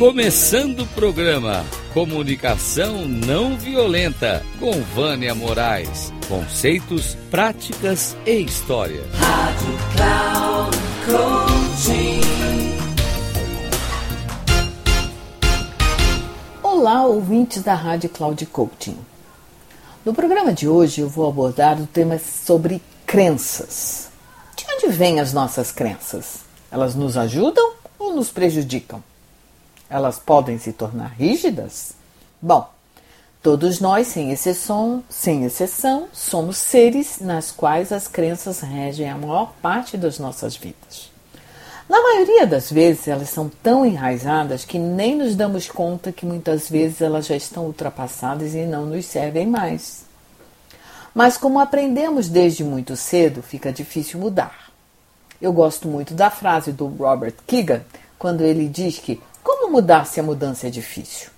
Começando o programa Comunicação Não Violenta com Vânia Moraes. Conceitos, práticas e história. Rádio Cloud Coaching. Olá, ouvintes da Rádio Cloud Coaching. No programa de hoje eu vou abordar o tema sobre crenças. De onde vêm as nossas crenças? Elas nos ajudam ou nos prejudicam? Elas podem se tornar rígidas? Bom, todos nós, sem exceção, sem exceção, somos seres nas quais as crenças regem a maior parte das nossas vidas. Na maioria das vezes, elas são tão enraizadas que nem nos damos conta que muitas vezes elas já estão ultrapassadas e não nos servem mais. Mas como aprendemos desde muito cedo, fica difícil mudar. Eu gosto muito da frase do Robert Keegan, quando ele diz que como mudar se a mudança é difícil?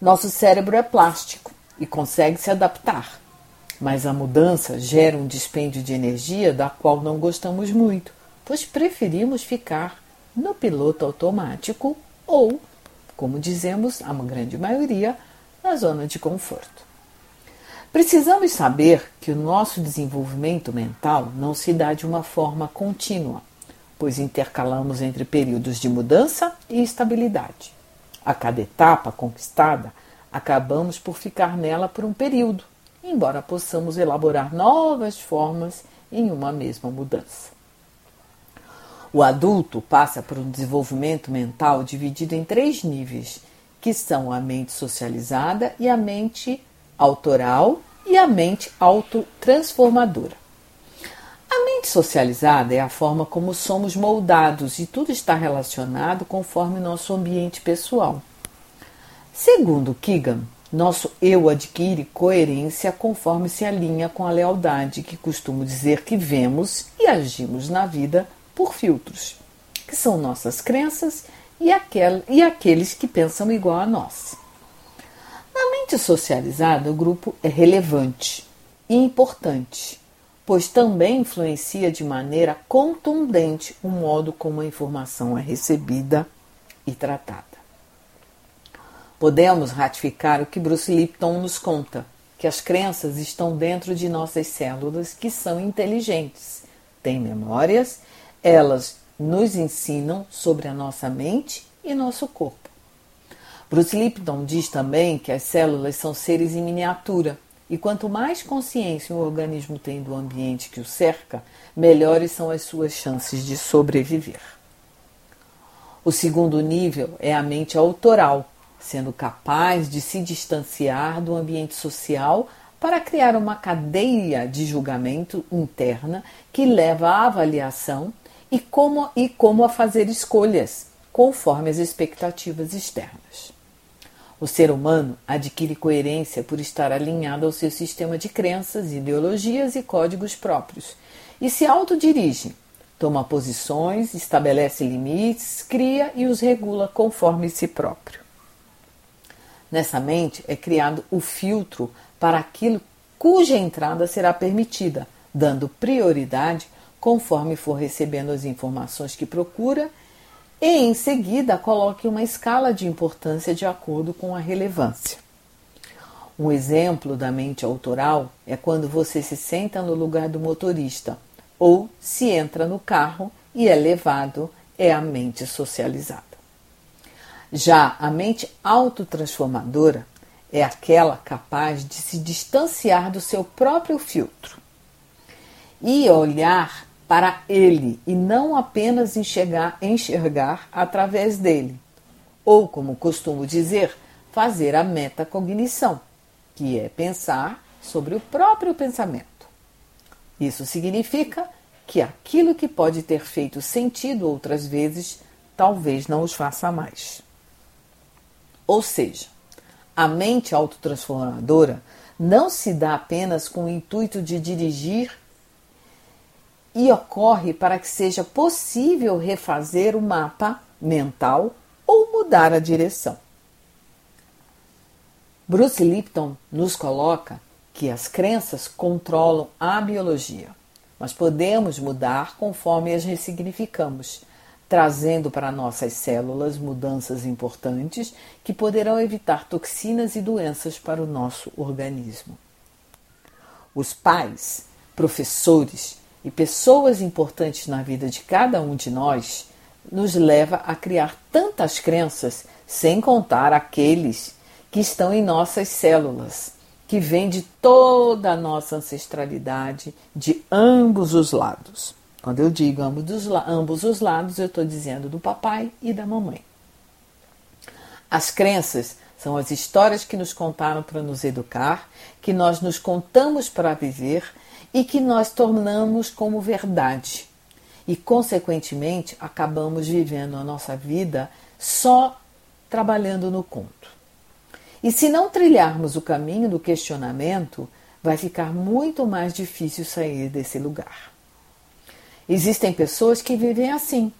Nosso cérebro é plástico e consegue se adaptar, mas a mudança gera um dispêndio de energia da qual não gostamos muito, pois preferimos ficar no piloto automático ou, como dizemos a grande maioria, na zona de conforto. Precisamos saber que o nosso desenvolvimento mental não se dá de uma forma contínua pois intercalamos entre períodos de mudança e estabilidade. A cada etapa conquistada, acabamos por ficar nela por um período, embora possamos elaborar novas formas em uma mesma mudança. O adulto passa por um desenvolvimento mental dividido em três níveis, que são a mente socializada e a mente autoral e a mente autotransformadora. A mente socializada é a forma como somos moldados e tudo está relacionado conforme nosso ambiente pessoal. Segundo Keegan, nosso eu adquire coerência conforme se alinha com a lealdade, que costumo dizer que vemos e agimos na vida por filtros, que são nossas crenças e, aquel, e aqueles que pensam igual a nós. Na mente socializada, o grupo é relevante e importante pois também influencia de maneira contundente o modo como a informação é recebida e tratada. Podemos ratificar o que Bruce Lipton nos conta, que as crenças estão dentro de nossas células que são inteligentes, têm memórias, elas nos ensinam sobre a nossa mente e nosso corpo. Bruce Lipton diz também que as células são seres em miniatura e quanto mais consciência o organismo tem do ambiente que o cerca, melhores são as suas chances de sobreviver. O segundo nível é a mente autoral, sendo capaz de se distanciar do ambiente social para criar uma cadeia de julgamento interna que leva à avaliação e como, e como a fazer escolhas conforme as expectativas externas. O ser humano adquire coerência por estar alinhado ao seu sistema de crenças, ideologias e códigos próprios e se autodirige, toma posições, estabelece limites, cria e os regula conforme si próprio. Nessa mente é criado o filtro para aquilo cuja entrada será permitida, dando prioridade conforme for recebendo as informações que procura e em seguida coloque uma escala de importância de acordo com a relevância. Um exemplo da mente autoral é quando você se senta no lugar do motorista ou se entra no carro e é levado, é a mente socializada. Já a mente autotransformadora é aquela capaz de se distanciar do seu próprio filtro e olhar para ele e não apenas enxergar, enxergar através dele. Ou, como costumo dizer, fazer a metacognição, que é pensar sobre o próprio pensamento. Isso significa que aquilo que pode ter feito sentido outras vezes, talvez não os faça mais. Ou seja, a mente autotransformadora não se dá apenas com o intuito de dirigir e ocorre para que seja possível refazer o mapa mental ou mudar a direção. Bruce Lipton nos coloca que as crenças controlam a biologia, mas podemos mudar conforme as ressignificamos, trazendo para nossas células mudanças importantes que poderão evitar toxinas e doenças para o nosso organismo. Os pais, professores e pessoas importantes na vida de cada um de nós nos leva a criar tantas crenças, sem contar aqueles que estão em nossas células, que vêm de toda a nossa ancestralidade, de ambos os lados. Quando eu digo ambos, ambos os lados, eu estou dizendo do papai e da mamãe. As crenças são as histórias que nos contaram para nos educar, que nós nos contamos para viver e que nós tornamos como verdade. E, consequentemente, acabamos vivendo a nossa vida só trabalhando no conto. E se não trilharmos o caminho do questionamento, vai ficar muito mais difícil sair desse lugar. Existem pessoas que vivem assim.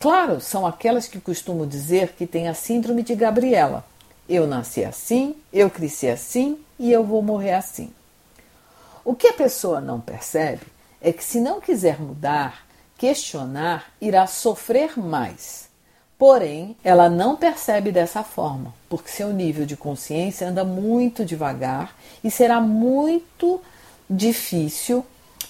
Claro, são aquelas que costumam dizer que têm a síndrome de Gabriela. Eu nasci assim, eu cresci assim e eu vou morrer assim. O que a pessoa não percebe é que, se não quiser mudar, questionar, irá sofrer mais. Porém, ela não percebe dessa forma, porque seu nível de consciência anda muito devagar e será muito difícil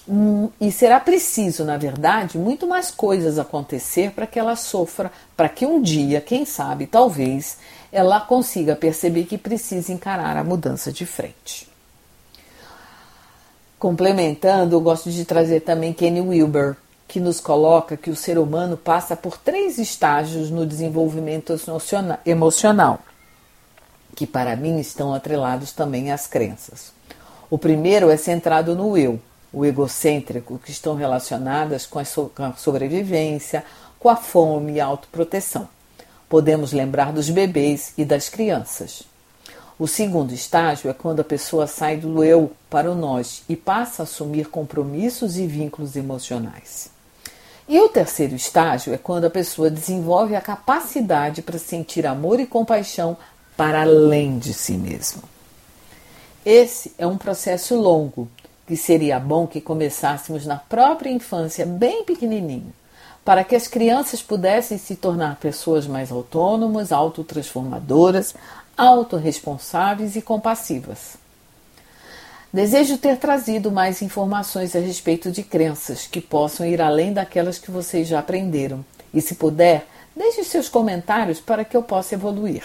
Hum, e será preciso, na verdade, muito mais coisas acontecer para que ela sofra, para que um dia, quem sabe, talvez, ela consiga perceber que precisa encarar a mudança de frente. Complementando, eu gosto de trazer também Kenny Wilber, que nos coloca que o ser humano passa por três estágios no desenvolvimento emocional, que para mim estão atrelados também às crenças. O primeiro é centrado no eu, o egocêntrico, que estão relacionadas com a sobrevivência, com a fome e a autoproteção. Podemos lembrar dos bebês e das crianças. O segundo estágio é quando a pessoa sai do eu para o nós e passa a assumir compromissos e vínculos emocionais. E o terceiro estágio é quando a pessoa desenvolve a capacidade para sentir amor e compaixão para além de si mesmo. Esse é um processo longo que seria bom que começássemos na própria infância, bem pequenininho, para que as crianças pudessem se tornar pessoas mais autônomas, autotransformadoras, autorresponsáveis e compassivas. Desejo ter trazido mais informações a respeito de crenças que possam ir além daquelas que vocês já aprenderam. E se puder, deixe seus comentários para que eu possa evoluir.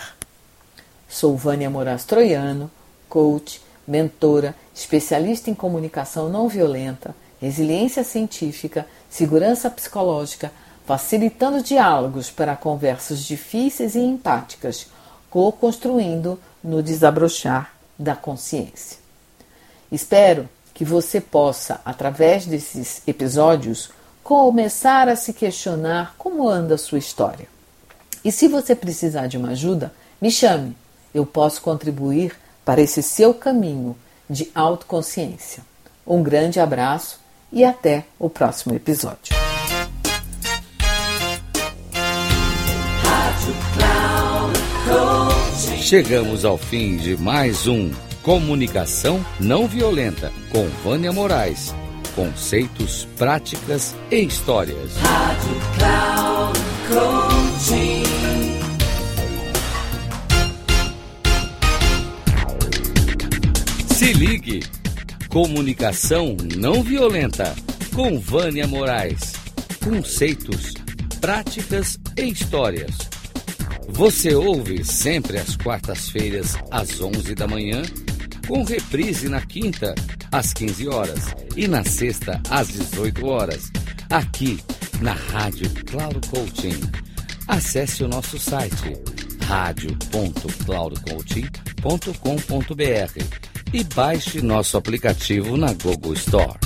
Sou Vânia Moraes Troiano, coach, mentora, especialista em comunicação não violenta, resiliência científica, segurança psicológica, facilitando diálogos para conversas difíceis e empáticas, co-construindo no desabrochar da consciência. Espero que você possa, através desses episódios, começar a se questionar como anda a sua história. E se você precisar de uma ajuda, me chame. Eu posso contribuir para esse seu caminho de autoconsciência. Um grande abraço e até o próximo episódio. Chegamos ao fim de mais um Comunicação Não Violenta com Vânia Moraes. Conceitos, práticas e histórias. Rádio Cloud Coaching. Se ligue! Comunicação não violenta com Vânia Moraes. Conceitos, práticas e histórias. Você ouve sempre às quartas-feiras, às 11 da manhã, com reprise na quinta, às 15 horas e na sexta, às 18 horas, aqui na Rádio Cloud Coaching. Acesse o nosso site radio.cloudcoaching.com.br e baixe nosso aplicativo na Google Store.